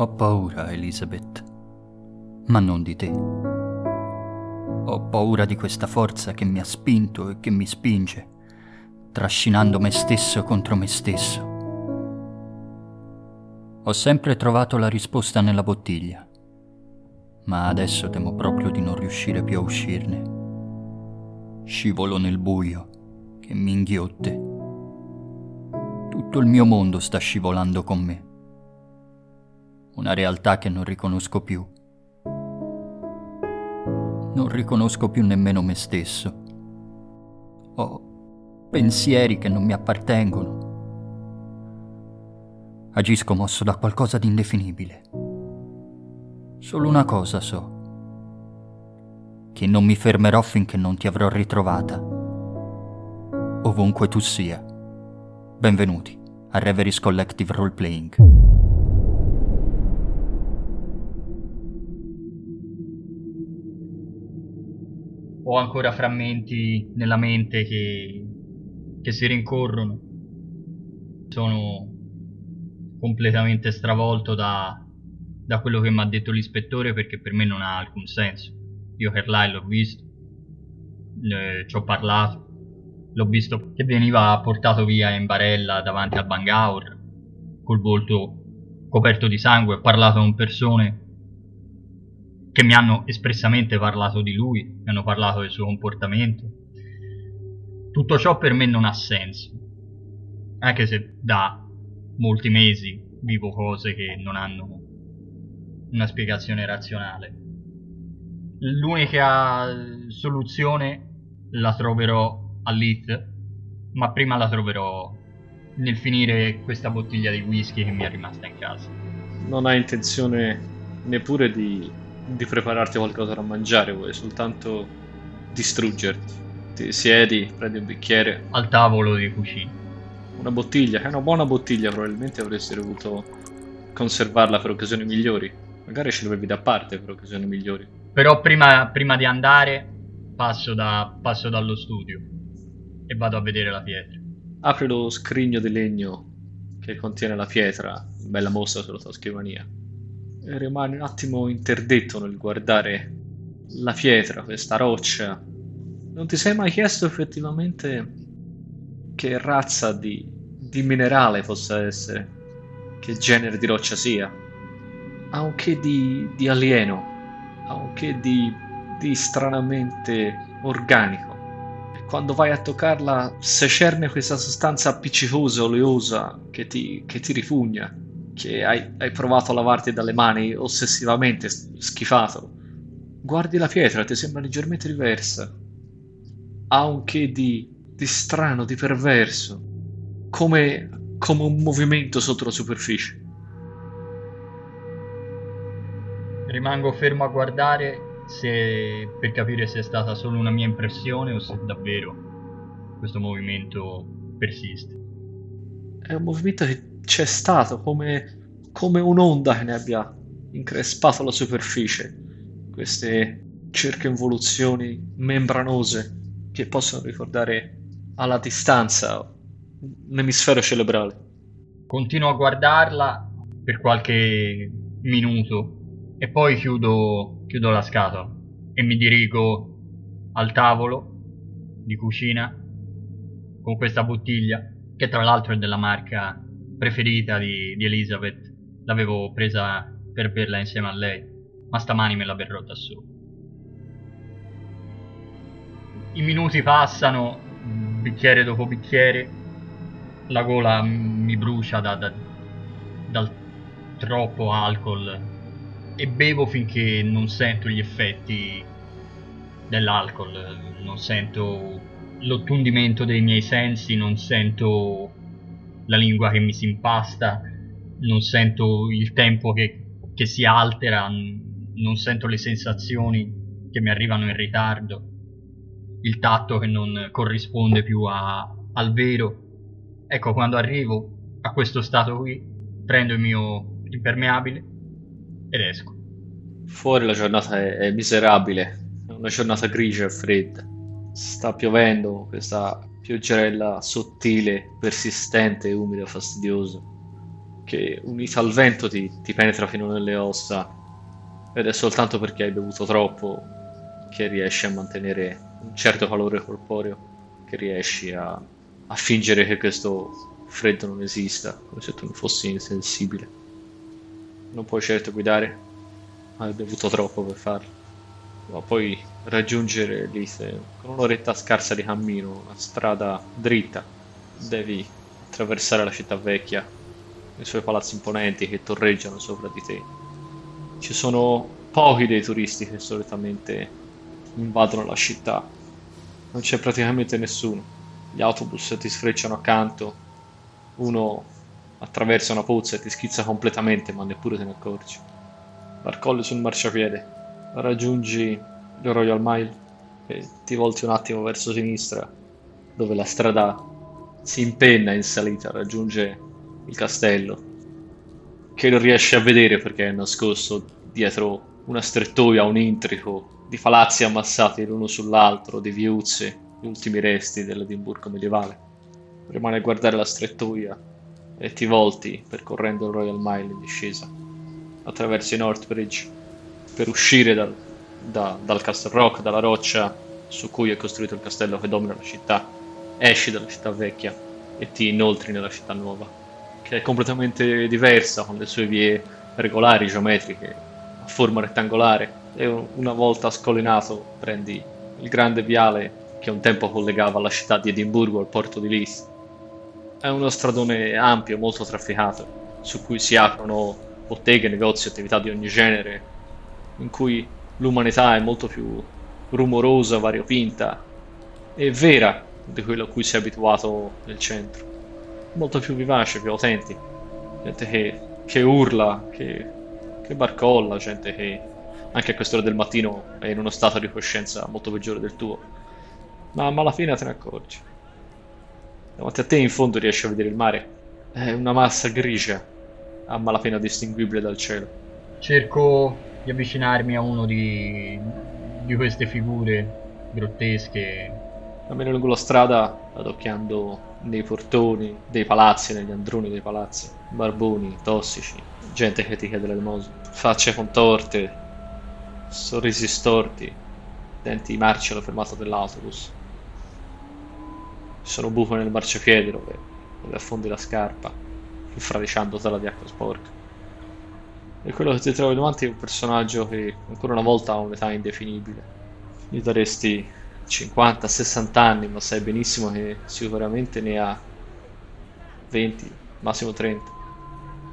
Ho paura, Elizabeth, ma non di te. Ho paura di questa forza che mi ha spinto e che mi spinge, trascinando me stesso contro me stesso. Ho sempre trovato la risposta nella bottiglia, ma adesso temo proprio di non riuscire più a uscirne. Scivolo nel buio che mi inghiotte. Tutto il mio mondo sta scivolando con me una realtà che non riconosco più. Non riconosco più nemmeno me stesso. Ho pensieri che non mi appartengono. Agisco mosso da qualcosa di indefinibile. Solo una cosa so. Che non mi fermerò finché non ti avrò ritrovata. Ovunque tu sia. Benvenuti a Reveries Collective Roleplaying. Ho ancora frammenti nella mente che, che si rincorrono. Sono completamente stravolto da, da quello che mi ha detto l'ispettore perché per me non ha alcun senso. Io Carlyle l'ho visto, eh, ci ho parlato, l'ho visto che veniva portato via in barella davanti al Bangaur col volto coperto di sangue, ho parlato con persone che mi hanno espressamente parlato di lui, mi hanno parlato del suo comportamento. Tutto ciò per me non ha senso, anche se da molti mesi vivo cose che non hanno una spiegazione razionale. L'unica soluzione la troverò all'IT, ma prima la troverò nel finire questa bottiglia di whisky che mi è rimasta in casa. Non hai intenzione neppure di di prepararti qualcosa da mangiare, vuoi soltanto distruggerti. Ti siedi, prendi un bicchiere. Al tavolo di cucina. Una bottiglia, è una buona bottiglia, probabilmente avresti dovuto conservarla per occasioni migliori. Magari ce l'avevi da parte per occasioni migliori. Però prima, prima di andare passo, da, passo dallo studio e vado a vedere la pietra. Apri lo scrigno di legno che contiene la pietra, bella mostra sulla tua scrivania rimane un attimo interdetto nel guardare la pietra, questa roccia. Non ti sei mai chiesto effettivamente che razza di, di minerale possa essere, che genere di roccia sia? Ha un che di, di alieno, ha un che di, di stranamente organico. Quando vai a toccarla, secerne questa sostanza appiccicosa, oleosa che ti, che ti rifugna che hai, hai provato a lavarti dalle mani ossessivamente, schifato. Guardi la pietra, ti sembra leggermente diversa. Ha un che di, di strano, di perverso, come, come un movimento sotto la superficie. Rimango fermo a guardare se, per capire se è stata solo una mia impressione o se davvero questo movimento persiste. È un movimento che c'è stato come, come un'onda che ne abbia increspato la superficie. Queste circonvoluzioni membranose che possono ricordare alla distanza un emisfero cerebrale. Continuo a guardarla per qualche minuto e poi chiudo, chiudo la scatola e mi dirigo al tavolo di cucina con questa bottiglia che tra l'altro è della marca preferita di, di Elizabeth. L'avevo presa per berla insieme a lei, ma stamani me la berrò da solo. I minuti passano, bicchiere dopo bicchiere, la gola mi brucia da, da, dal troppo alcol e bevo finché non sento gli effetti dell'alcol, non sento l'ottundimento dei miei sensi, non sento la lingua che mi si impasta, non sento il tempo che, che si altera, non sento le sensazioni che mi arrivano in ritardo, il tatto che non corrisponde più a, al vero. Ecco, quando arrivo a questo stato qui, prendo il mio impermeabile ed esco. Fuori la giornata è, è miserabile, è una giornata grigia e fredda. Sta piovendo, questa pioggerella sottile, persistente, umida, fastidiosa, che unita al vento ti, ti penetra fino nelle ossa ed è soltanto perché hai bevuto troppo che riesci a mantenere un certo calore corporeo, che riesci a, a fingere che questo freddo non esista, come se tu non fossi insensibile. Non puoi certo guidare, hai bevuto troppo per farlo. Ma poi raggiungere Lise con un'oretta scarsa di cammino, una strada dritta, devi attraversare la città vecchia, i suoi palazzi imponenti che torreggiano sopra di te. Ci sono pochi dei turisti che solitamente invadono la città. Non c'è praticamente nessuno. Gli autobus ti sfrecciano accanto, uno attraversa una pozza e ti schizza completamente, ma neppure te ne accorgi. Barcolli sul marciapiede, raggiungi il Royal Mile e ti volti un attimo verso sinistra, dove la strada si impenna in salita, raggiunge il castello, che non riesci a vedere perché è nascosto dietro una strettoia, un intrico di palazzi ammassati l'uno sull'altro, di viuzze, gli ultimi resti dell'Edimburgo medievale. Rimane a guardare la strettoia e ti volti percorrendo il Royal Mile in discesa. Attraversi Northbridge per uscire dal, da, dal Castle Rock, dalla roccia su cui è costruito il castello che domina la città. Esci dalla città vecchia e ti inoltri nella città nuova, che è completamente diversa con le sue vie regolari, geometriche, a forma rettangolare. E una volta scolinato prendi il grande viale che un tempo collegava la città di Edimburgo al porto di Leith è uno stradone ampio, molto trafficato, su cui si aprono botteghe, negozi, attività di ogni genere, in cui l'umanità è molto più rumorosa, variopinta e vera di quello a cui si è abituato nel centro. Molto più vivace, più autentica. Gente che, che urla, che, che barcolla, gente che anche a quest'ora del mattino è in uno stato di coscienza molto peggiore del tuo. Ma, ma alla fine te ne accorgi davanti a te in fondo riesci a vedere il mare. È una massa grigia, a malapena distinguibile dal cielo. Cerco di avvicinarmi a uno di, di queste figure grottesche. Cammino lungo la strada, adocchiando nei portoni dei palazzi, negli androni dei palazzi, barboni, tossici, gente che ti chiede l'elemosina, facce contorte, sorrisi storti, denti marci alla fermata dell'autobus. Ci sono buche nel marciapiede dove, dove affondi la scarpa, infradiciandotela di acqua sporca. E quello che ti trovi davanti è un personaggio che ancora una volta ha un'età indefinibile. Gli daresti 50-60 anni, ma sai benissimo che sicuramente ne ha 20, massimo 30.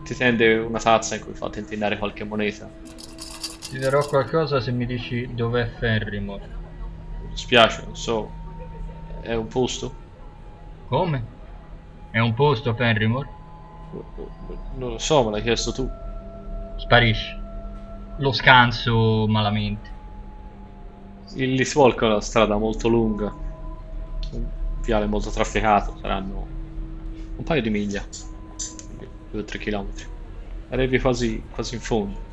Ti tende una tazza in cui fa tentinare qualche moneta. Ti darò qualcosa se mi dici dov'è Ferrimore. Mi dispiace, non so. È un posto? Come? È un posto, Fenrimore? Non lo so, me l'hai chiesto tu. Sparisce. Lo scanso malamente. Il Liswalk è una strada molto lunga. Un viale molto trafficato. Saranno un paio di miglia. Due o tre chilometri. Arrivi quasi, quasi in fondo.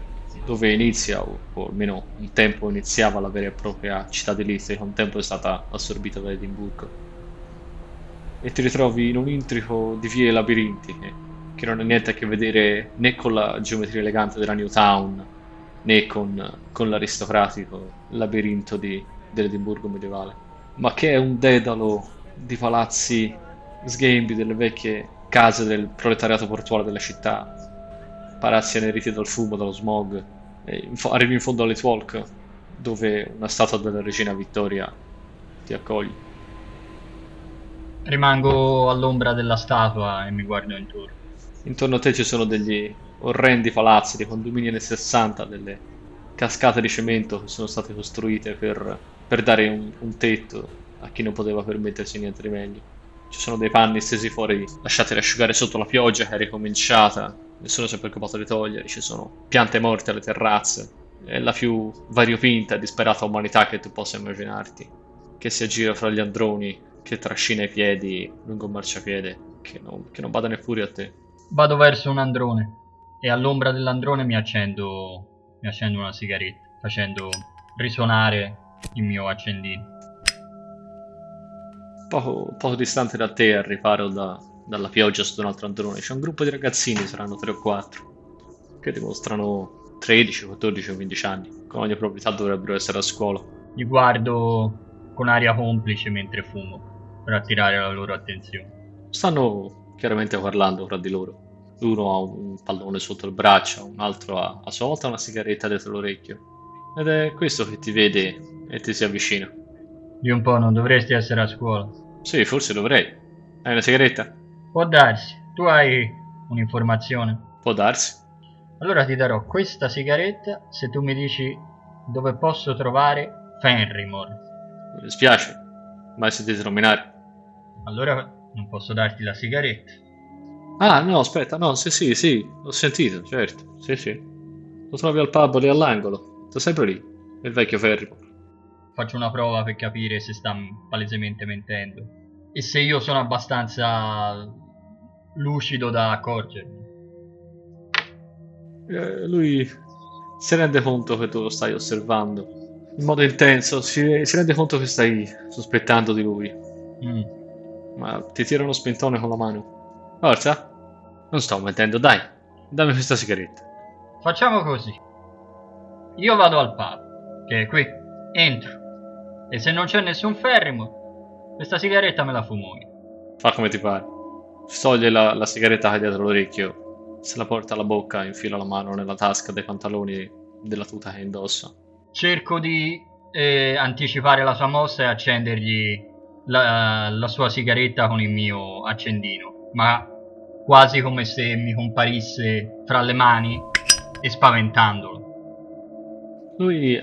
Dove inizia, o, o, almeno un tempo iniziava la vera e propria città di Lizzie, che un tempo è stata assorbita da Edimburgo e ti ritrovi in un intrico di vie labirintiche che non ha niente a che vedere né con la geometria elegante della New Town né con, con l'aristocratico labirinto di, dell'Edimburgo medievale, ma che è un dedalo di palazzi sghembi delle vecchie case del proletariato portuale della città, palazzi aneriti dal fumo, dallo smog, in fo- arrivi in fondo alle Twalk dove una statua della regina Vittoria ti accoglie. Rimango all'ombra della statua e mi guardo intorno. Intorno a te ci sono degli orrendi palazzi dei condomini anni 60, delle cascate di cemento che sono state costruite per, per dare un, un, tetto a chi non poteva permettersi niente di meglio. Ci sono dei panni stesi fuori, lasciati asciugare sotto la pioggia che è ricominciata, nessuno si è preoccupato di togliere, ci sono piante morte alle terrazze, è la più variopinta e disperata umanità che tu possa immaginarti, che si aggira fra gli androni che trascina i piedi lungo un marciapiede, che non, che non bada neppure a te. Vado verso un androne e all'ombra dell'androne mi accendo, mi accendo una sigaretta, facendo risuonare il mio accendino. Poco, poco distante da te, al riparo da, dalla pioggia sotto un altro androne. C'è un gruppo di ragazzini, saranno 3 o 4, che dimostrano 13, 14 o 15 anni. Con ogni probabilità dovrebbero essere a scuola. Li guardo con aria complice mentre fumo, per attirare la loro attenzione. Stanno chiaramente parlando fra di loro. Uno ha un pallone sotto il braccio, un altro ha a sua volta una sigaretta dietro l'orecchio. Ed è questo che ti vede e ti si avvicina. Di un po' non dovresti essere a scuola. Sì, forse dovrei. Hai una sigaretta? Può darsi. Tu hai un'informazione? Può darsi. Allora ti darò questa sigaretta se tu mi dici dove posso trovare Fenrimore. Mi dispiace, mai sentito nominare. Allora non posso darti la sigaretta. Ah, no, aspetta, no, sì, sì, sì, l'ho sentito, certo, sì, sì. Lo trovi al pub lì all'angolo, sta sempre lì, il vecchio Fenrimore. Faccio una prova per capire se sta palesemente mentendo. E se io sono abbastanza lucido da accorgermi. Eh, lui si rende conto che tu lo stai osservando in modo intenso, si, si rende conto che stai sospettando di lui, Mm. Ma ti tira uno spintone con la mano. Forza, non sto mentendo, dai, dammi questa sigaretta. Facciamo così. Io vado al pub, che è qui, entro. E se non c'è nessun ferrimo, questa sigaretta me la fumo io. Fa come ti pare. Si toglie la, la sigaretta che ha dietro l'orecchio, se la porta alla bocca, infila la mano nella tasca dei pantaloni della tuta che indossa. Cerco di eh, anticipare la sua mossa e accendergli la, la sua sigaretta con il mio accendino, ma quasi come se mi comparisse fra le mani e spaventandolo. Lui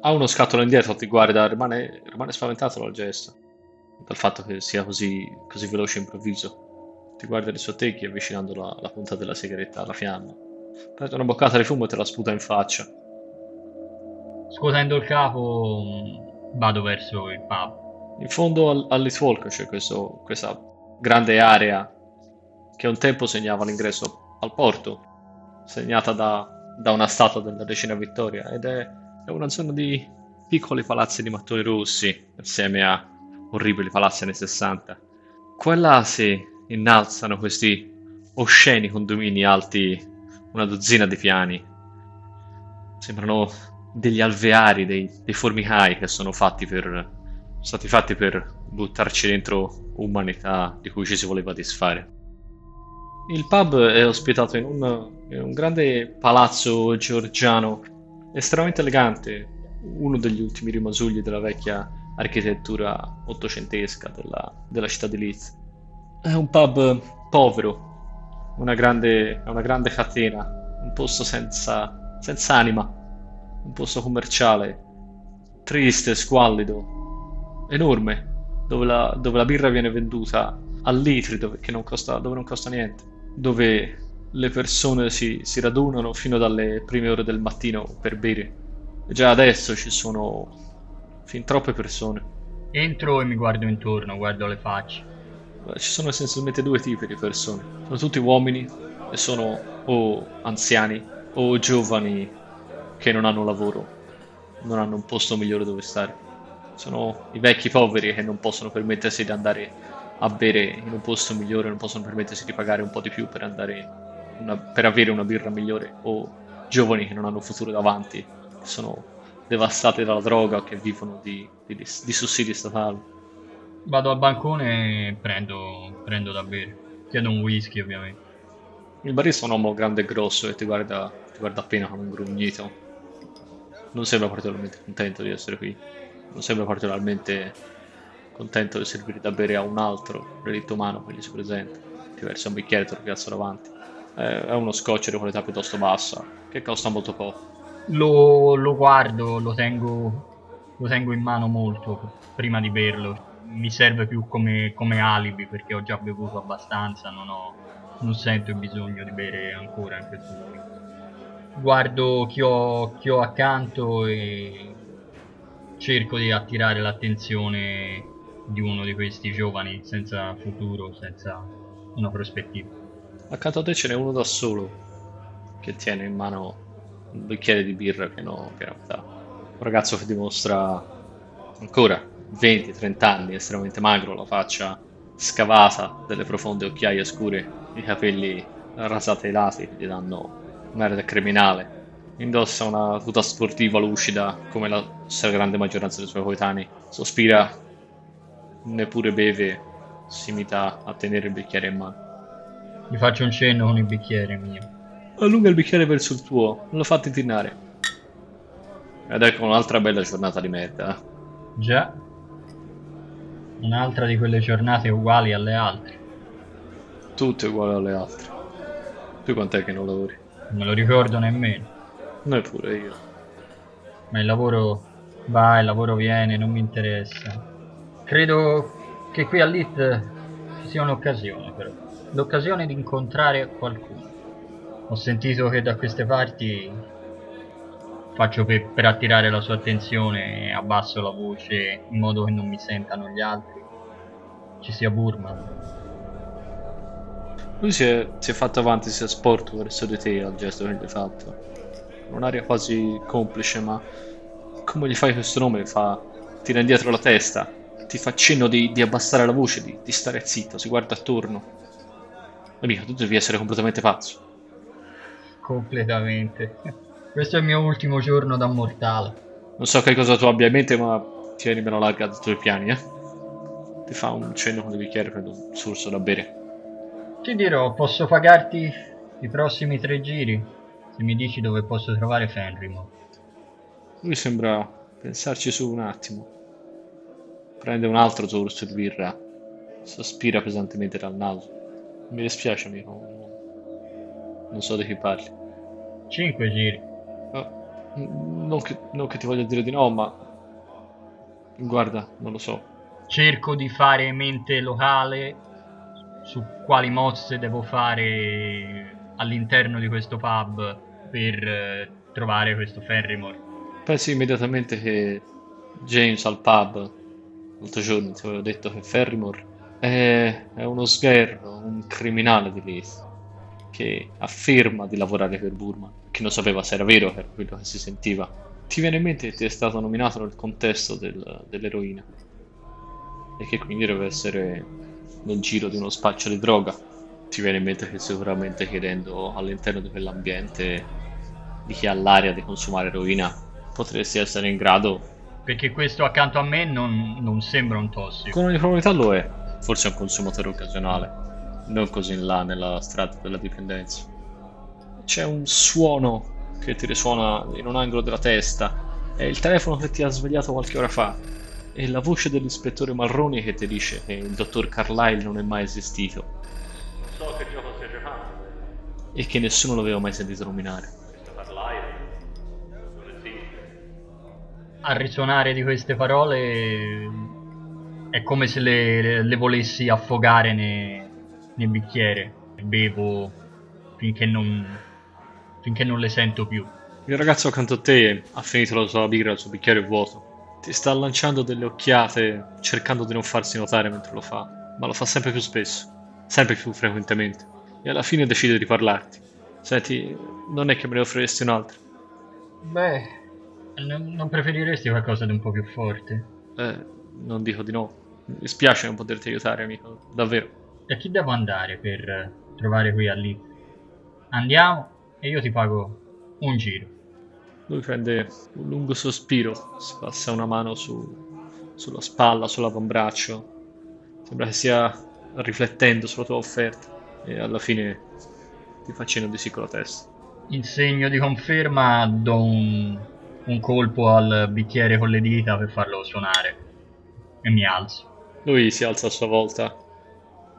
ha uno scattolo indietro, ti guarda, rimane, rimane spaventato dal gesto, dal fatto che sia così, così veloce e improvviso. Ti guarda di sottecchi avvicinando la, la punta della sigaretta alla fiamma. Prende una boccata di fumo e te la sputa in faccia. Scuotendo il capo mm, vado verso il pub. In fondo al, all'Itwalk c'è questo- questa grande area che un tempo segnava l'ingresso al porto, segnata da, da una statua della decina Vittoria, ed è, è una zona di piccoli palazzi di mattoni rossi, assieme a orribili palazzi anni 60. Qua e là si innalzano questi osceni condomini alti una dozzina di piani. Sembrano degli alveari, dei, dei formicai che sono fatti per, stati fatti per buttarci dentro umanità di cui ci si voleva disfare. Il pub è ospitato in un, in un grande palazzo georgiano estremamente elegante, uno degli ultimi rimasugli della vecchia architettura ottocentesca della, della città di Leeds. È un pub povero, una grande, una grande catena, un posto senza, senza anima, un posto commerciale, triste, squallido, enorme, dove la, dove la birra viene venduta a litri, dove, che non costa, dove non costa niente, dove le persone si, si radunano fino dalle prime ore del mattino per bere. E già adesso ci sono fin troppe persone. Entro e mi guardo intorno, guardo le facce. Ci sono essenzialmente due tipi di persone. Sono tutti uomini e sono o anziani o giovani che non hanno lavoro, non hanno un posto migliore dove stare. Sono i vecchi poveri che non possono permettersi di andare a bere in un posto migliore, non possono permettersi di pagare un po' di più per, andare una- per avere una birra migliore, o giovani che non hanno futuro davanti, che sono devastati dalla droga o che vivono di, di- di sussidi statali. Vado al bancone e prendo, prendo da bere. Chiedo un whisky ovviamente. Il barista è un uomo grande e grosso e ti guarda, ti guarda appena con un grugnito. Non sembra particolarmente contento di essere qui. Non sembra particolarmente contento di servire da bere a un altro relitto umano che gli si presenta. Ti versa un bicchiere e te lo piazza davanti. È è uno scotch di qualità piuttosto bassa, che costa molto poco. Lo, lo guardo, lo tengo, lo tengo in mano molto prima di berlo. Mi serve più come, come alibi perché ho già bevuto abbastanza, non, ho, non sento il bisogno di bere ancora in questo momento. Guardo chi ho, chi ho accanto e cerco di attirare l'attenzione di uno di questi giovani senza futuro, senza una prospettiva. Accanto a te ce n'è uno da solo che tiene in mano un bicchiere di birra pieno a metà. Un ragazzo che dimostra ancora 20-30 anni, estremamente magro, la faccia scavata, delle profonde occhiaie scure, i capelli rasati ai lati, gli danno un aria da criminale. Indossa una tuta sportiva lucida come la stragrande maggioranza dei suoi coetanei. Sospira, neppure beve, si imita a tenere il bicchiere in mano. Gli faccio un cenno con il bicchiere mio. Allunga il bicchiere verso il tuo, non lo fa tintinnare. Ed ecco un'altra bella giornata di merda. eh. Già. Un'altra di quelle giornate uguali alle altre. Tutte uguali alle altre. Tu quant'è che non lavori? Non me lo ricordo nemmeno. Noi pure io. Ma il lavoro va, il lavoro viene, non mi interessa. Credo che qui all'IT ci sia un'occasione però. L'occasione di incontrare qualcuno. Ho sentito che da queste parti faccio per, per attirare la sua attenzione e abbasso la voce in modo che non mi sentano gli altri. Ci sia Burman. Lui si è, si è fatto avanti, si è sporto verso di te al gesto che gli hai fatto. Un'aria quasi complice, ma come gli fai questo nome? Fa, tira indietro la testa, ti fa cenno di, di abbassare la voce, di, di stare zitto, si guarda attorno. Amico, tu devi essere completamente pazzo. Completamente. Questo è il mio ultimo giorno da mortale. Non so che cosa tu abbia in mente, ma tieni meno larga dei tuoi piani, eh? Ti fa un cenno con il bicchiere, prende un sorso da bere. Ti dirò, posso pagarti i prossimi tre giri se mi dici dove posso trovare Fenrimore. Lui sembra pensarci su un attimo. Prende un altro sorso di birra. Sospira pesantemente dal naso. Mi dispiace, amico. non- so di chi parli. Cinque giri. N- non, che, non che ti voglio dire di no, ma. Guarda, non lo so. Cerco di fare mente locale su quali mosse devo fare all'interno di questo pub per eh, trovare questo Fenrimore. Pensi immediatamente che James al pub l'altro giorno ti avevo detto che Ferrimore è, è uno sgherro, un criminale di lì che afferma di lavorare per Burman, che non sapeva se era vero che era quello che si sentiva. Ti viene in mente che ti è stato nominato nel contesto del- dell'eroina e che quindi deve essere nel giro di uno spaccio di droga. Ti viene in mente che sicuramente chiedendo all'interno di quell'ambiente di chi ha l'aria di consumare eroina potresti essere in grado Perché questo accanto a me non, non sembra un tossico. con ogni probabilità lo è forse è un consumatore occasionale non così in là nella strada della dipendenza c'è un suono che ti risuona in un angolo della testa è il telefono che ti ha svegliato qualche ora fa e la voce dell'ispettore Marroni che ti dice che il dottor Carlyle non è mai esistito So che gioco stai giocando. e che nessuno l'aveva mai sentito nominare Questo Carlyle non esiste. Al risuonare di queste parole è come se le, le volessi affogare ne- nel bicchiere. Bevo finché non, finché non le sento più. Il ragazzo accanto a te ha finito la sua birra, il suo bicchiere è vuoto. Ti sta lanciando delle occhiate, cercando di non farsi notare mentre lo fa, ma lo fa sempre più spesso, sempre più frequentemente. E alla fine decide di parlarti. Senti, non è che me ne offriresti un altro? Beh, n- non preferiresti qualcosa di un po' più forte? Eh, non dico di no. Mi dispiace non poterti aiutare, amico, davvero. Da chi devo andare per trovare qui lì? Andiamo e io ti pago un giro. Lui prende un lungo sospiro, si passa una mano su- sulla spalla, sull'avambraccio. Sembra che stia riflettendo sulla tua offerta e alla fine ti fa cenno di sì con la testa. In segno di conferma do un, un colpo al bicchiere con le dita per farlo suonare e mi alzo. Lui si alza a sua volta,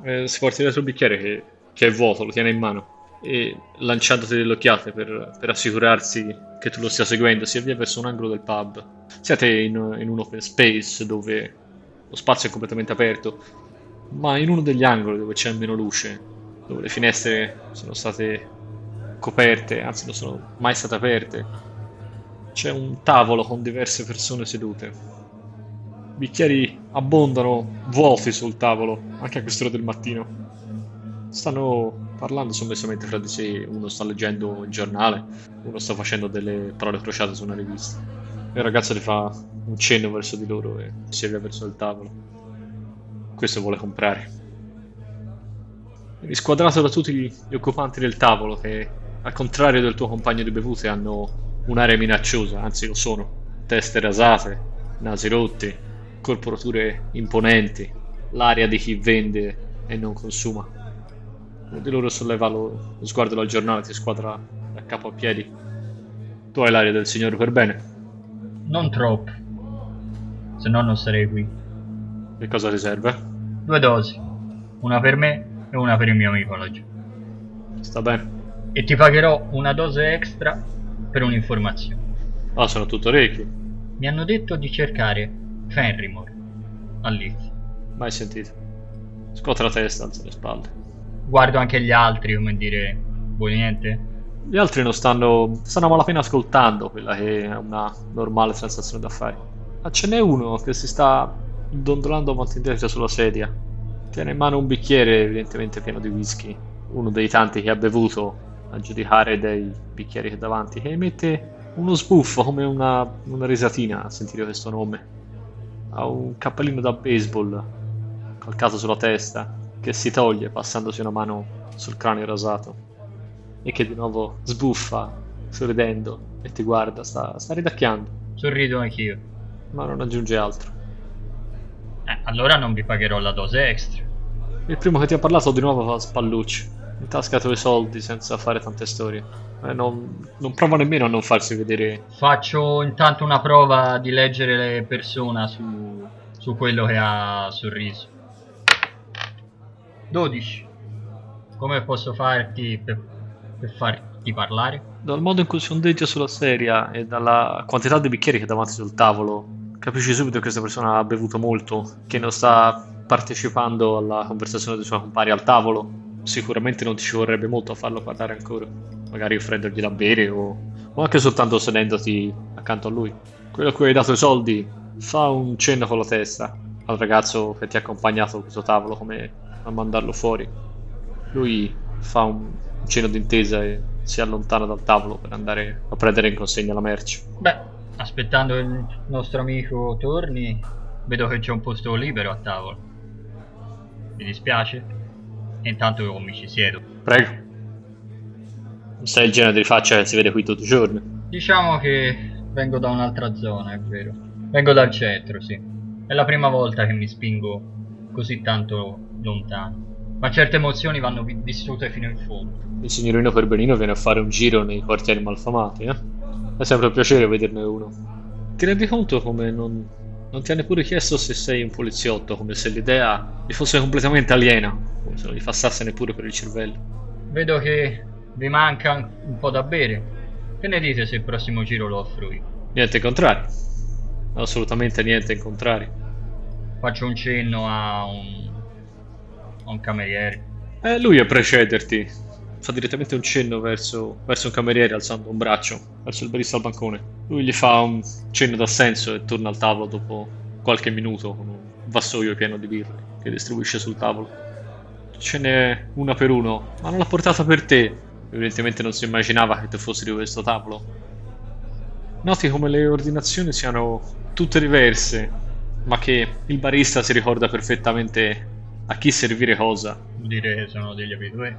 eh, si porta dietro il bicchiere che, che è vuoto, lo tiene in mano e lanciandoti delle occhiate per, per assicurarsi che tu lo stia seguendo, si avvia verso un angolo del pub. Siete in, in un open space dove lo spazio è completamente aperto, ma in uno degli angoli dove c'è meno luce, dove le finestre sono state coperte, anzi non sono mai state aperte, c'è un tavolo con diverse persone sedute bicchieri abbondano vuoti sul tavolo, anche a quest'ora del mattino. Stanno parlando sommessamente fra di sé, uno sta leggendo il giornale, uno sta facendo delle parole crociate su una rivista. E il ragazzo ti fa un cenno verso di loro e si avvia verso il tavolo. Questo vuole comprare. risquadrato da tutti gli occupanti del tavolo che, al contrario del tuo compagno di bevute, hanno un'aria minacciosa, anzi lo sono. Teste rasate, nasi rotti, corporature imponenti, l'aria di chi vende e non consuma. Uno di loro solleva lo, lo sguardo dal giornale, ti squadra da capo a piedi. Tu hai l'aria del signore per bene. Non troppo. Se no non sarei qui. Che cosa ti serve? Due dosi. Una per me e una per il mio amico laggiù. Sta bene. E ti pagherò una dose extra per un'informazione. Ah, sono tutto orecchi. Mi hanno detto di cercare Fenrimore a Leeds. Mai sentito. Scuote la testa, alza le spalle. Guardo anche gli altri, come dire, vuoi niente? Gli altri non stanno. stanno a malapena ascoltando quella che è una normale transazione d'affari. Ma ce n'è uno che si sta dondolando avanti e indietro sulla sedia. Tiene in mano un bicchiere, evidentemente pieno di whisky. Uno dei tanti che ha bevuto, a giudicare dai bicchieri che ha davanti, che emette uno sbuffo come una, una risatina a sentire questo nome. Ha un cappellino da baseball calcato sulla testa che si toglie passandosi una mano sul cranio rasato e che di nuovo sbuffa sorridendo e ti guarda, sta, sta ridacchiando, Sorrido anch'io. ma non aggiunge altro. Eh, allora non vi pagherò la dose extra. Il primo che ti ha parlato di nuovo fa spallucci, in tasca i soldi senza fare tante storie. E non, non prova nemmeno a non farsi vedere. Faccio intanto una prova di leggere le persone su, su quello che ha sorriso. 12. Come posso farti per, per farti parlare? Dal modo in cui si ondeggia sulla sedia e dalla quantità di bicchieri che ha davanti sul tavolo, capisci subito che questa persona ha bevuto molto, che non sta partecipando alla conversazione dei suoi compari al tavolo. Sicuramente non ti ci vorrebbe molto a farlo parlare ancora, magari offrendogli da bere o, o anche soltanto sedendoti accanto a lui. Quello a cui hai dato i soldi fa un cenno con la testa al ragazzo che ti ha accompagnato a questo tavolo come a mandarlo fuori. Lui fa un cenno d'intesa e si allontana dal tavolo per andare a prendere in consegna la merce. Beh, aspettando il nostro amico torni, vedo che c'è un posto libero a tavola. Mi dispiace? E intanto io mi ci siedo. Prego. Non sei il genere di faccia che si vede qui tutti i giorni. Diciamo che vengo da un'altra zona, è vero. Vengo dal centro, sì. È la prima volta che mi spingo così tanto lontano. Ma certe emozioni vanno vi- vissute fino in fondo. Il signorino Perbenino viene a fare un giro nei quartieri malfamati, eh? È sempre un piacere vederne uno. Ti rendi conto come non, non ti ha neppure chiesto se sei un poliziotto, come se l'idea gli fosse completamente aliena, come se non gli passasse neppure per il cervello. Vedo che vi manca un- un po' da bere. Che ne dite se il prossimo giro lo offro io? Niente in contrario. Assolutamente niente in contrario. Faccio un cenno a un, a un cameriere. Eh, lui a precederti. Fa direttamente un cenno verso, verso un cameriere alzando un braccio, verso il barista al bancone. Lui gli fa un cenno d'assenso e torna al tavolo dopo qualche minuto con un vassoio pieno di birre che distribuisce sul tavolo. Ce n'è una per uno, ma non l'ha portata per te. Evidentemente non si immaginava che tu fossi di questo tavolo. Noti come le ordinazioni siano tutte diverse, ma che il barista si ricorda perfettamente a chi servire cosa. Vuol dire che sono degli abitué.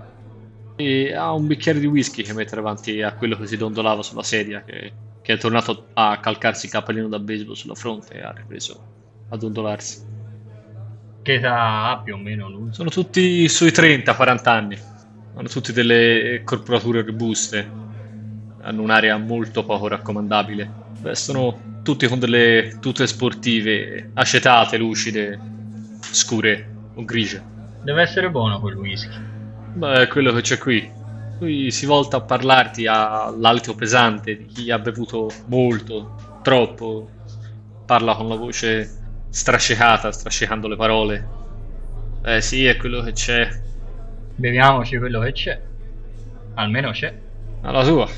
E ha un bicchiere di whisky che mette davanti a quello che si dondolava sulla sedia, che, che è tornato a calcarsi il cappellino da baseball sulla fronte e ha ripreso a dondolarsi. Che età ha più o meno lui? Sono tutti sui 30-40 anni, hanno tutti delle corporature robuste, hanno un'area molto poco raccomandabile. Vestono tutti con delle tute sportive, acetate, lucide, scure o grigie. Deve essere buono quel whisky. Beh, è quello che c'è qui. Lui si volta a parlarti all'alito pesante di chi ha bevuto molto, troppo. Parla con la voce strascicata, strascicando le parole. Eh sì, è quello che c'è. Beviamoci quello che c'è. Almeno c'è. Alla tua.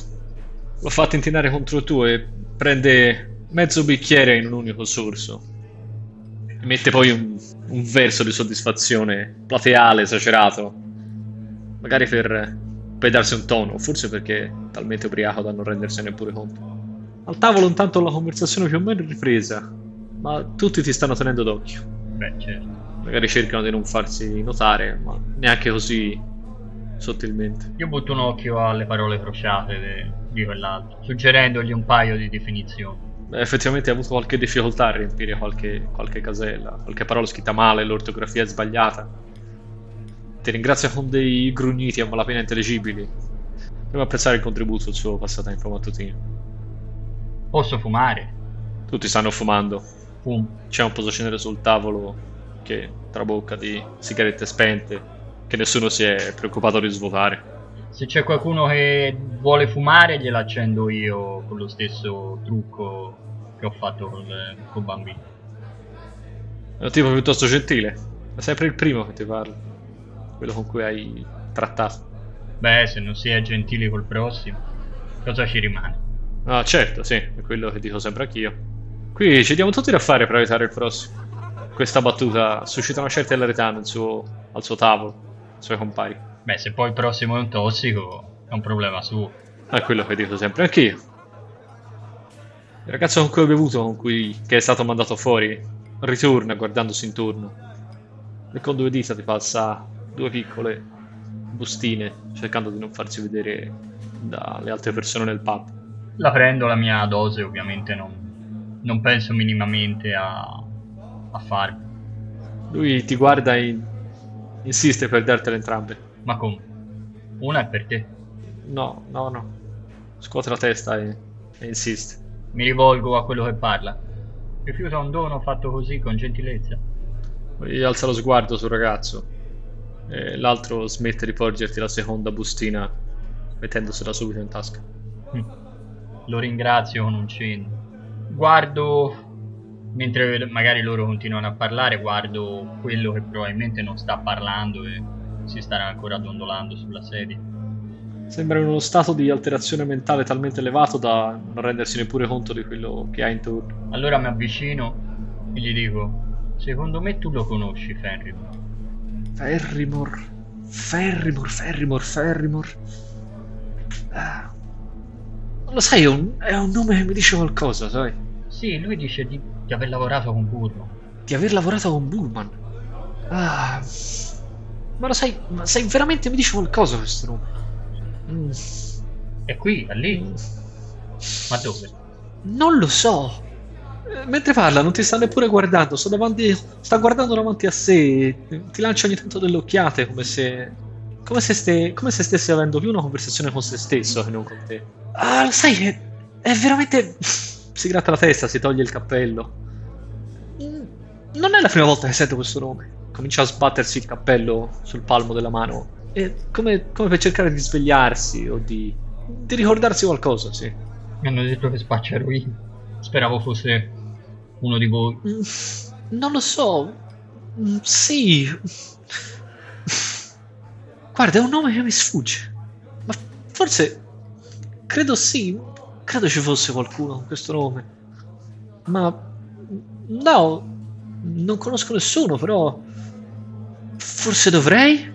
L'ho fatto intinare contro il tuo e prende mezzo bicchiere in un unico sorso. E mette poi un, un verso di soddisfazione plateale, esagerato. Magari per, per darsi un tono, forse perché è talmente ubriaco da non rendersene neppure conto. Al tavolo intanto la conversazione più o meno è ripresa, ma tutti ti stanno tenendo d'occhio. Beh, certo. Magari cercano di non farsi notare, ma neanche così sottilmente. Io butto un occhio alle parole crociate de- di quell'altro, suggerendogli un paio di definizioni. Beh, effettivamente hai avuto qualche difficoltà a riempire qualche, qualche casella, qualche parola scritta male, l'ortografia è sbagliata. Ti ringrazio con dei grugniti a malapena intelligibili. Devo apprezzare il contributo al suo passatempo mattutino. Posso fumare? Tutti stanno fumando. Fumo. C'è un posacenere sul tavolo che trabocca di sigarette spente che nessuno si è preoccupato di svuotare. Se c'è qualcuno che vuole fumare, gliela accendo io con lo stesso trucco che ho fatto col, col bambino. È un tipo piuttosto gentile. È sempre il primo che ti parla. Quello con cui hai trattato. Beh, se non si è gentili col prossimo, cosa ci rimane? Ah, certo, sì, è quello che dico sempre anch'io. Qui ci diamo tutti da fare per aiutare il prossimo. Questa battuta suscita una certa hilarità nel suo- al suo tavolo, ai suoi compari. Beh, se poi il prossimo è un tossico, è un problema suo. È quello che dico sempre anch'io. Il ragazzo con cui ho bevuto, con cui che è stato mandato fuori, ritorna guardandosi intorno. E con due dita ti passa due piccole bustine, cercando di non farsi vedere dalle altre persone nel pub. La prendo la mia dose, ovviamente non, non penso minimamente a, a farmi. Lui ti guarda e insiste per dartele entrambe. Ma come? Una è per te. No, no, no. Scuote la testa e, e insiste. Mi rivolgo a quello che parla. Rifiuta un dono fatto così con gentilezza. Poi alza lo sguardo sul ragazzo e l'altro smette di porgerti la seconda bustina mettendosela subito in tasca. Hm. Lo ringrazio con un cenno. Guardo, mentre magari loro continuano a parlare, guardo quello che probabilmente non sta parlando e si starà ancora dondolando sulla sedia. Sembra in uno stato di alterazione mentale talmente elevato da non rendersi neppure conto di quello che ha intorno. Allora mi avvicino e gli dico: Secondo me tu lo conosci, Fenrir. Ferrimore, Ferrimore, Ferrimore, Ferrimore. Ah. Lo sai, è un, è un nome che mi dice qualcosa, sai? Sì, lui dice di, di aver lavorato con Burro. Di aver lavorato con Bullman. Ah. Ma lo sai, ma sai, veramente mi dice qualcosa questo nome. Mm. È qui, è lì. Mm. Ma dove? Non lo so. Eh, Mentre parla non ti sta neppure guardando, sta, davanti, sta guardando davanti a sé, ti lancia ogni tanto delle occhiate come se, come se, ste- come se stesse avendo più una conversazione con se stesso che non con te. Ah, lo sai, è, è veramente... Si gratta la testa, si toglie il cappello. Mm, Non è la prima volta che sento questo nome. Comincia a sbattersi il cappello sul palmo della mano. Come, come per cercare di svegliarsi o di, di ricordarsi qualcosa, sì. Mi hanno detto che spaccia eroina. Speravo fosse uno di voi. Mm, Non lo so. Mm, Sì. Guarda, è un nome che mi sfugge. Ma forse. Credo sì. Credo ci fosse qualcuno con questo nome. Ma. No. Non conosco nessuno, però. Forse dovrei?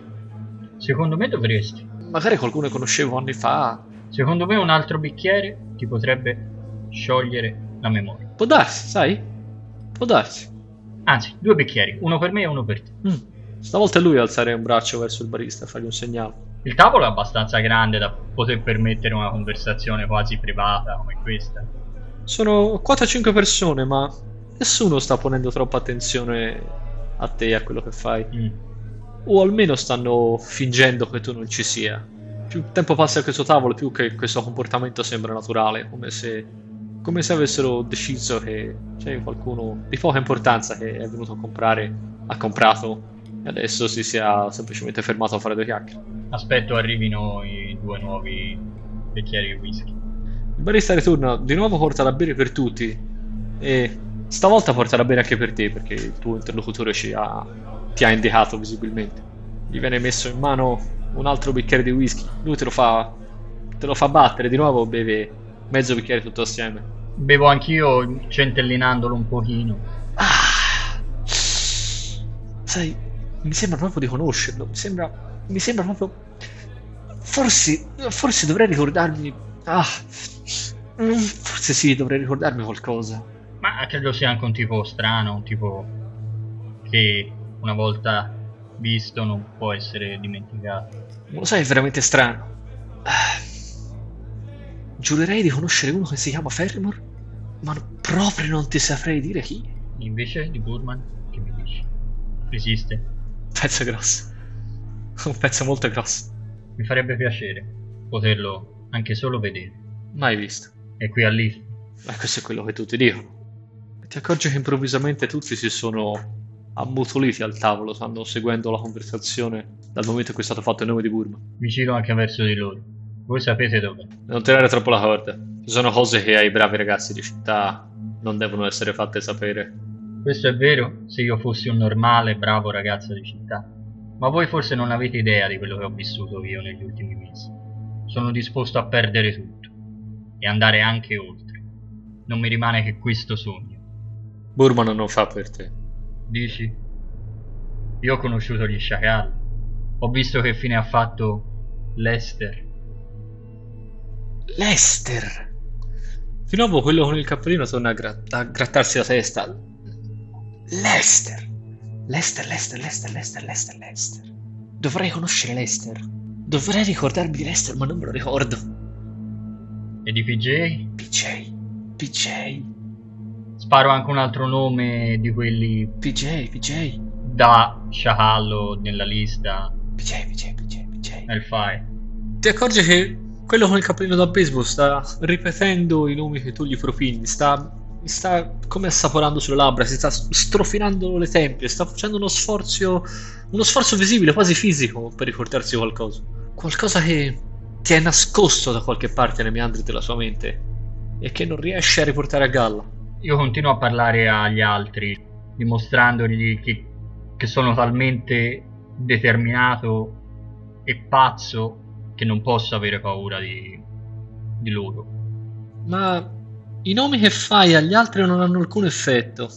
Secondo me dovresti. Magari qualcuno che conoscevo anni fa. Secondo me un altro bicchiere ti potrebbe sciogliere la memoria. Può darsi, sai? Può darsi. Anzi, due bicchieri, uno per me e uno per te. Mm. Stavolta è lui alzare un braccio verso il barista e fargli un segnale. Il tavolo è abbastanza grande da poter permettere una conversazione quasi privata come questa. Sono 4-5 persone, ma nessuno sta ponendo troppa attenzione a te e a quello che fai. Mm. O almeno stanno fingendo che tu non ci sia. Più tempo passa a questo tavolo, più che questo comportamento sembra naturale, come se, come se avessero deciso che c'è qualcuno di poca importanza che è venuto a comprare, ha comprato e adesso si sia semplicemente fermato a fare due chiacchiere. Aspetto arrivino i due nuovi bicchieri di whisky. Il barista ritorna, di nuovo porta da bere per tutti e stavolta porta da bere anche per te perché il tuo interlocutore ci ha, ti ha indicato visibilmente. Gli viene messo in mano un altro bicchiere di whisky, lui te lo fa, te lo fa battere, di nuovo beve mezzo bicchiere tutto assieme. Bevo anch'io centellinandolo un pochino. Ah, sai, mi sembra proprio di conoscerlo, mi sembra, mi sembra proprio... Forse, forse dovrei ricordarmi... Ah, mm, forse sì, dovrei ricordarmi qualcosa. Ma credo sia anche un tipo strano, un tipo che una volta visto non può essere dimenticato. Lo sai, è veramente strano. Ah, Giurerei di conoscere uno che si chiama Ferrimore, ma proprio non ti saprei dire chi. Invece di Burman, che mi dici? Esiste? Pezzo grosso. Un pezzo molto grosso. Mi farebbe piacere poterlo anche solo vedere. Mai visto. È qui all'If. Ma questo è quello che tutti dicono. E ti accorgi che improvvisamente tutti si sono ammutoliti al tavolo, stanno seguendo la conversazione dal momento in cui è stato fatto il nome di Burma. Mi giro anche verso di loro. Voi sapete dove? Non tirare troppo la corda. Ci sono cose che ai bravi ragazzi di città non devono essere fatte sapere. Questo è vero se io fossi un normale, bravo ragazzo di città. Ma voi forse non avete idea di quello che ho vissuto io negli ultimi mesi. Sono disposto a perdere tutto e andare anche oltre. Non mi rimane che questo sogno. Burma non fa per te. Dici? Io ho conosciuto gli sciacalli. Ho visto che fine ha fatto Lester. Lester! Di nuovo quello con il cappellino torna a, gra- a grattarsi la testa. Lester! Lester, Lester, Lester, Lester, Lester, Lester. Dovrei conoscere Lester. Dovrei ricordarmi di Lester, ma non me lo ricordo. E di PJ? PJ, PJ, Sparo anche un altro nome di quelli PJ, PJ, da sciacallo nella lista PJ, PJ, PJ, PJ. nel file. Ti accorgi che quello con il cappellino da baseball sta ripetendo i nomi che tu gli propini, sta, sta come assaporando sulle labbra, si sta strofinando le tempie, sta facendo uno sforzo, uno sforzo visibile, quasi fisico, per ricordarsi qualcosa. Qualcosa che ti è nascosto da qualche parte nei meandri della sua mente e che non riesce a riportare a galla. Io continuo a parlare agli altri, dimostrandogli che, che sono talmente determinato e pazzo che non posso avere paura di, di loro. Ma i nomi che fai agli altri non hanno alcun effetto.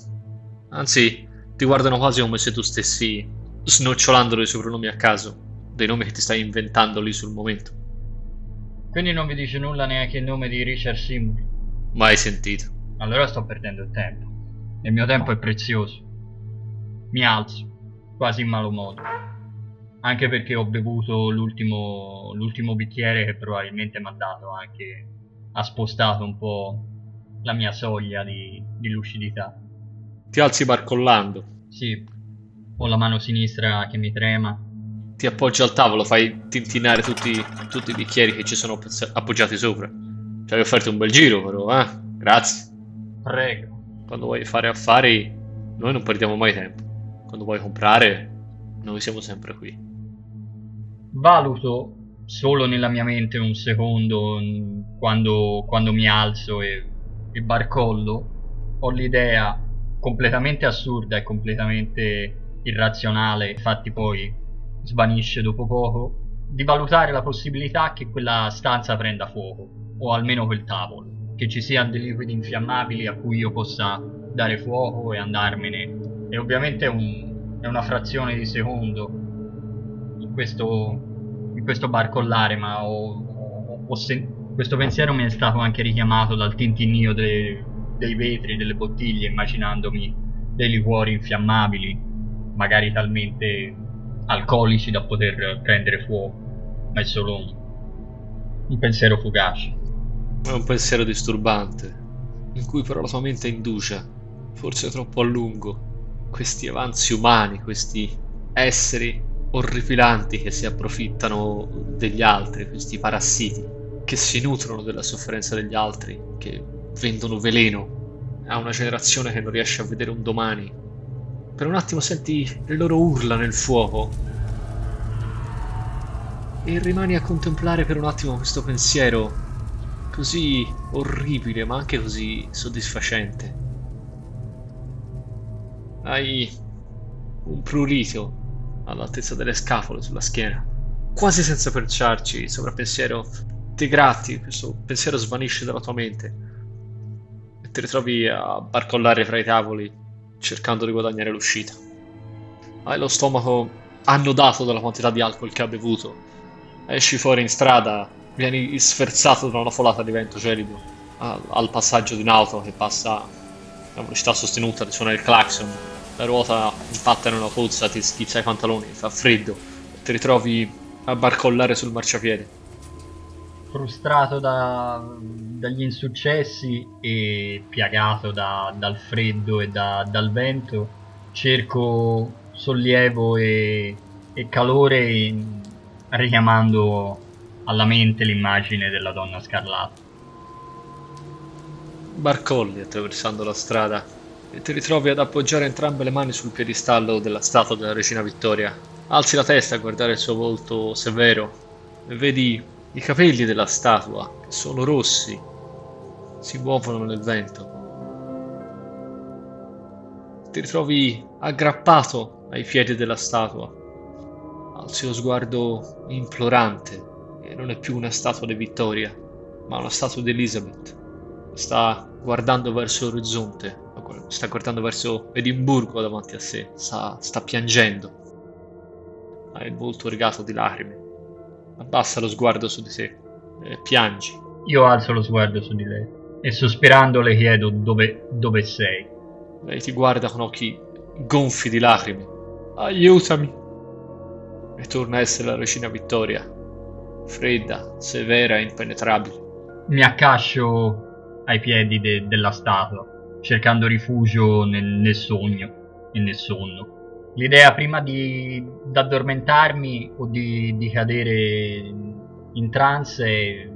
Anzi, ti guardano quasi come se tu stessi snocciolandolo dei soprannomi a caso, dei nomi che ti stai inventando lì sul momento. Quindi non vi dice nulla neanche il nome di Richard Seymour. Mai sentito. Allora sto perdendo il tempo. E il mio tempo è prezioso. Mi alzo, quasi in malo modo. Anche perché ho bevuto l'ultimo, l'ultimo bicchiere che probabilmente mi ha dato anche... ha spostato un po' la mia soglia di, di lucidità. Ti alzi barcollando, Sì, ho la mano sinistra che mi trema. ti appoggi al tavolo, fai tintinare tutti, tutti i bicchieri che ci sono appoggiati sopra. Ci hai offerto un bel giro, però, eh? Grazie. Prego. Quando vuoi fare affari, noi non perdiamo mai tempo. Quando vuoi comprare, noi siamo sempre qui. Valuto solo nella mia mente un secondo mm, quando, quando mi alzo e, e barcollo. Ho l'idea completamente assurda e completamente irrazionale, infatti poi svanisce dopo poco, di valutare la possibilità che quella stanza prenda fuoco, o almeno quel tavolo, che ci siano dei liquidi infiammabili a cui io possa dare fuoco e andarmene. E ovviamente è, un- è una frazione di secondo questo, in questo barcollare, ma ho, ho- ho sen- questo pensiero mi è stato anche richiamato dal tintinnio dei- dei vetri, delle bottiglie, immaginandomi dei liquori infiammabili, magari talmente alcolici da poter prendere fuoco, ma è solo un, un pensiero fugace. È un pensiero disturbante, in cui però la tua mente induce, forse troppo a lungo, questi avanzi umani, questi esseri orripilanti che si approfittano degli altri, questi parassiti, che si nutrono della sofferenza degli altri, che vendono veleno a una generazione che non riesce a vedere un domani. Per un attimo senti le loro urla nel fuoco e rimani a contemplare per un attimo questo pensiero così orribile ma anche così soddisfacente. Hai un prurito all'altezza delle scapole sulla schiena, quasi senza pensarci, il sovrappensiero ti gratti, questo pensiero svanisce dalla tua mente e ti ritrovi a barcollare fra i tavoli cercando di guadagnare l'uscita. Hai lo stomaco annodato dalla quantità di alcol che ha bevuto. Esci fuori in strada, vieni sferzato da una folata di vento gelido al, passaggio di un'auto che passa a velocità sostenuta, risuona il clacson, La ruota impatta in una pozza, ti schizza i pantaloni, fa freddo, ti ritrovi a barcollare sul marciapiede. Frustrato da- dagli insuccessi e piagato da- dal freddo e da- dal vento, cerco sollievo e, e calore in- richiamando alla mente l'immagine della donna scarlata. Barcolli attraversando la strada e ti ritrovi ad appoggiare entrambe le mani sul piedistallo della statua della regina Vittoria. Alzi la testa a guardare il suo volto severo e vedi i capelli della statua che sono rossi, si muovono nel vento. Ti ritrovi aggrappato ai piedi della statua. Alzi lo sguardo implorante e non è più una statua di Vittoria, ma una statua di Elizabeth sta guardando verso l'orizzonte, sta guardando verso Edimburgo davanti a sé, sta, sta piangendo. Ha il volto rigato di lacrime. Abbassa lo sguardo su di sé e piangi. Io alzo lo sguardo su di lei e sospirando le chiedo dove, dove sei. Lei ti guarda con occhi gonfi di lacrime. Aiutami! E torna a essere la regina Vittoria, fredda, severa e impenetrabile. Mi accascio ai piedi de- della statua, cercando rifugio nel, nel sogno e nel sonno. L'idea prima di d'addormentarmi o di, di cadere in trance è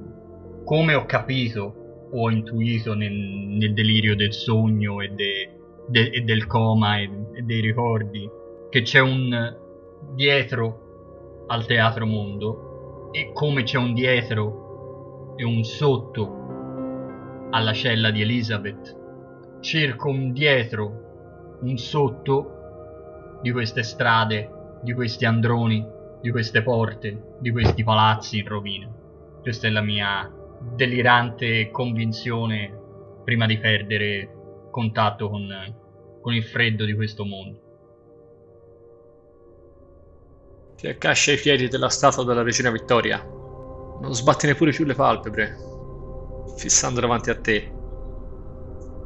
come ho capito o intuito nel, nel delirio del sogno e, de- de- e del coma e, e dei ricordi che c'è un dietro al teatro mondo e come c'è un dietro e un sotto alla cella di Elizabeth. Cerco un dietro, un sotto di queste strade, di questi androni, di queste porte, di questi palazzi in rovina. Questa è la mia delirante convinzione prima di perdere contatto con, con il freddo di questo mondo. Ti accascia ai piedi della statua della regina Vittoria. Non sbatti neppure più le palpebre, fissando davanti a te,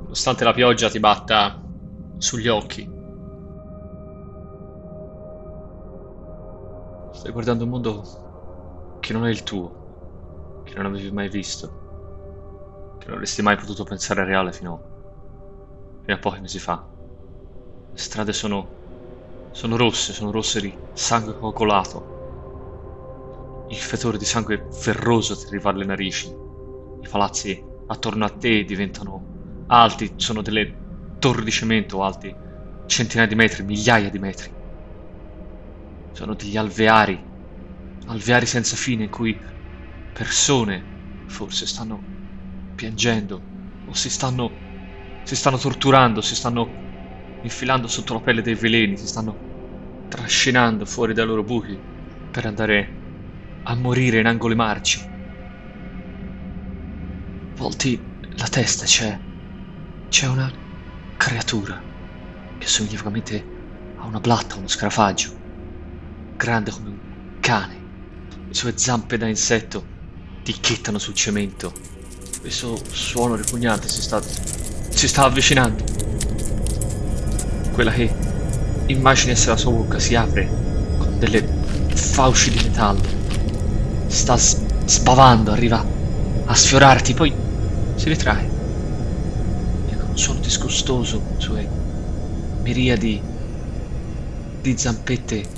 nonostante la pioggia ti batta sugli occhi. Stai guardando un mondo che non è il tuo, che non avevi mai visto, che non avresti mai potuto pensare reale fino, fino a pochi mesi fa. Le strade sono, sono rosse, sono rosse di sangue coagulato. Il fetore di sangue ferroso ti arriva alle narici. I palazzi attorno a te diventano alti, sono delle torri di cemento alti centinaia di metri, migliaia di metri. Sono degli alveari, alveari senza fine in cui persone forse stanno piangendo o si stanno, si stanno torturando, si stanno infilando sotto la pelle dei veleni, si stanno trascinando fuori dai loro buchi per andare a morire in angoli marci. Volti la testa c'è. C'è una creatura che somiglia vagamente a una blatta, uno scarafaggio, grande come un cane. Le sue zampe da insetto ticchettano sul cemento. Questo suono ripugnante si sta. si sta avvicinando. Quella che immagini essere la sua bocca si apre con delle fauci di metallo. Sta sbavando, arriva a sfiorarti, poi si ritrae. Con suono disgustoso, le sue miriadi di zampette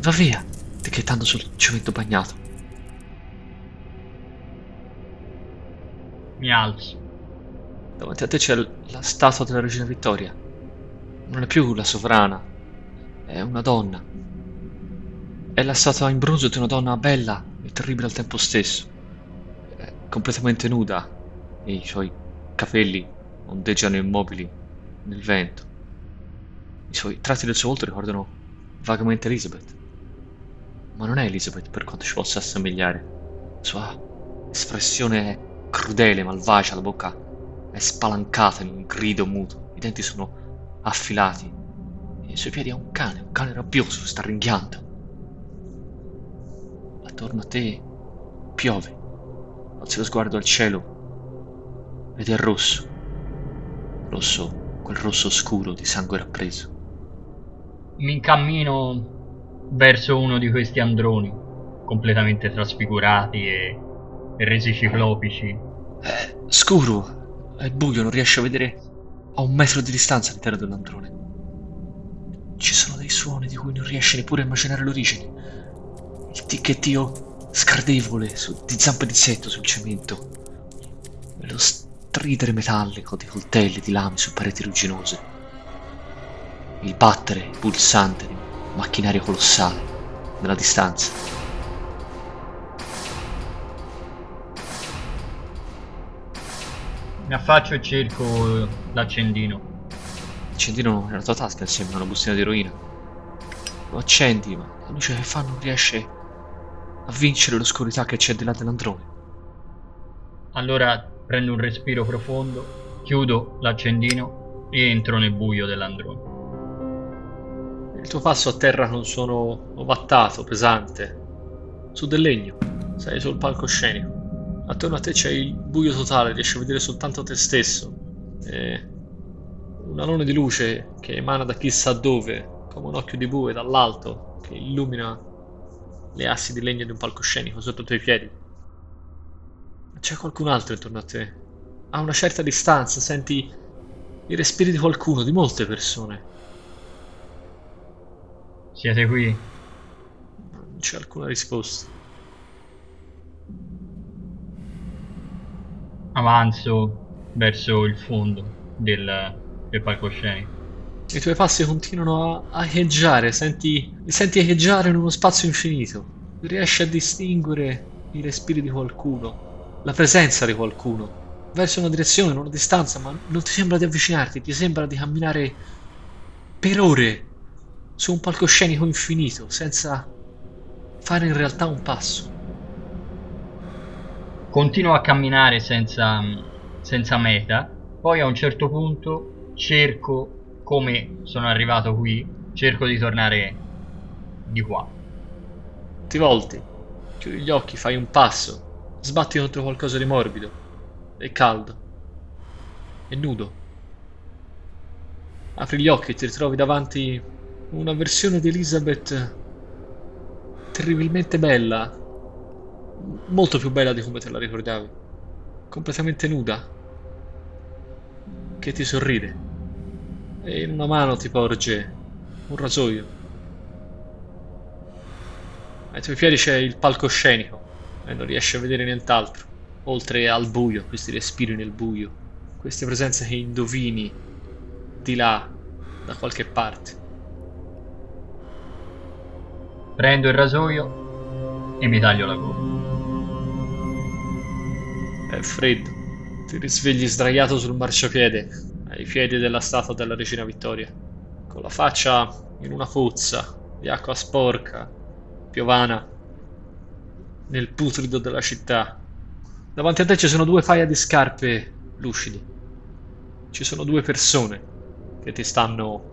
va via, ticchettando sul cemento bagnato. Mi alzo. Davanti a te c'è la statua della regina Vittoria. Non è più la sovrana, è una donna. È la statua in bronzo di una donna bella e terribile al tempo stesso. È completamente nuda e i suoi capelli ondeggiano immobili nel vento. I suoi tratti del suo volto ricordano vagamente Elizabeth. Ma non è Elizabeth per quanto ci possa assomigliare. La sua espressione è crudele, malvagia, la bocca è spalancata in un grido muto, i denti sono affilati. E ai suoi piedi ha un cane, un cane rabbioso, sta ringhiando. Attorno a te piove. Alzi lo sguardo al cielo ed è rosso. Rosso quel rosso scuro di sangue rappreso. Mi incammino verso uno di questi androni, completamente trasfigurati e, e resi ciclopici. È scuro, è buio, non riesce a vedere a un metro di distanza all'interno dell'androne. Ci sono dei suoni di cui non riesce neppure a immaginare l'origine. Il ticchettio scardevole su, di zampe di setto sul cemento. E lo stridere metallico di coltelli, di lame su pareti rugginose. Il battere pulsante di un macchinario colossale nella distanza. Mi affaccio e cerco l'accendino. Accendino nella tua tasca insieme a una bustina di eroina. Lo accendi, ma la luce che fa non riesce a vincere l'oscurità che c'è di là dell'androne. Allora prendo un respiro profondo, chiudo l'accendino e entro nel buio dell'androne. Il tuo passo a terra con un suono ovattato, pesante, su del legno. Sei sul palcoscenico. Attorno a te c'è il buio totale, riesci a vedere soltanto te stesso. E un alone di luce che emana da chissà dove, come un occhio di bue dall'alto, che illumina le assi di legno di un palcoscenico sotto i tuoi piedi. C'è qualcun altro intorno a te. A una certa distanza senti i respiri di qualcuno, di molte persone. Siete qui? Non c'è alcuna risposta. Avanzo verso il fondo del, del palcoscenico. I tuoi passi continuano a, a echeggiare, senti, li senti echeggiare in uno spazio infinito. Riesci a distinguere i respiri di qualcuno, la presenza di qualcuno, verso una direzione, una distanza, ma non ti sembra di avvicinarti, ti sembra di camminare per ore su un palcoscenico infinito, senza fare in realtà un passo. Continuo a camminare senza, senza meta, poi a un certo punto cerco, come sono arrivato qui, cerco di tornare di qua. Ti volti, chiudi gli occhi, fai un passo, sbatti contro qualcosa di morbido e caldo e nudo. Apri gli occhi e ti ritrovi davanti una versione di Elizabeth terribilmente bella, molto più bella di come te la ricordavi, completamente nuda, che ti sorride e in una mano ti porge un rasoio. Ai tuoi piedi c'è il palcoscenico e non riesci a vedere nient'altro, oltre al buio, questi respiri nel buio, queste presenze che indovini di là, da qualche parte. Prendo il rasoio e mi taglio la gola. È freddo. Ti risvegli sdraiato sul marciapiede, ai piedi della statua della regina Vittoria, con la faccia in una pozza di acqua sporca, piovana, nel putrido della città. Davanti a te ci sono due paia di scarpe lucidi. Ci sono due persone che ti stanno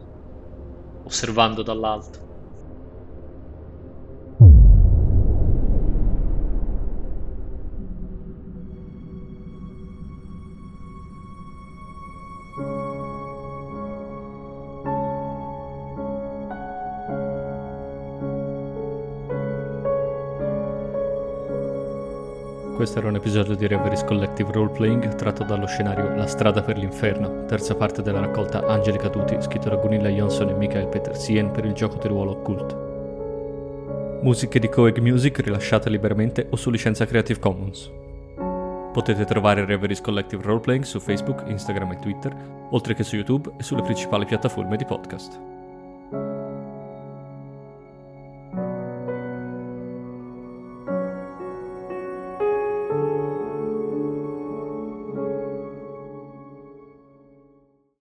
osservando dall'alto. Questo era un episodio di Reveries Collective Roleplaying tratto dallo scenario La strada per l'inferno, terza parte della raccolta Angeli Caduti, scritto da Gunilla Jonsson e Michael Petersien per il gioco di ruolo Occult. Musiche di Coeg Music rilasciate liberamente o su licenza Creative Commons. Potete trovare Reveries Collective Roleplaying su Facebook, Instagram e Twitter, oltre che su YouTube e sulle principali piattaforme di podcast.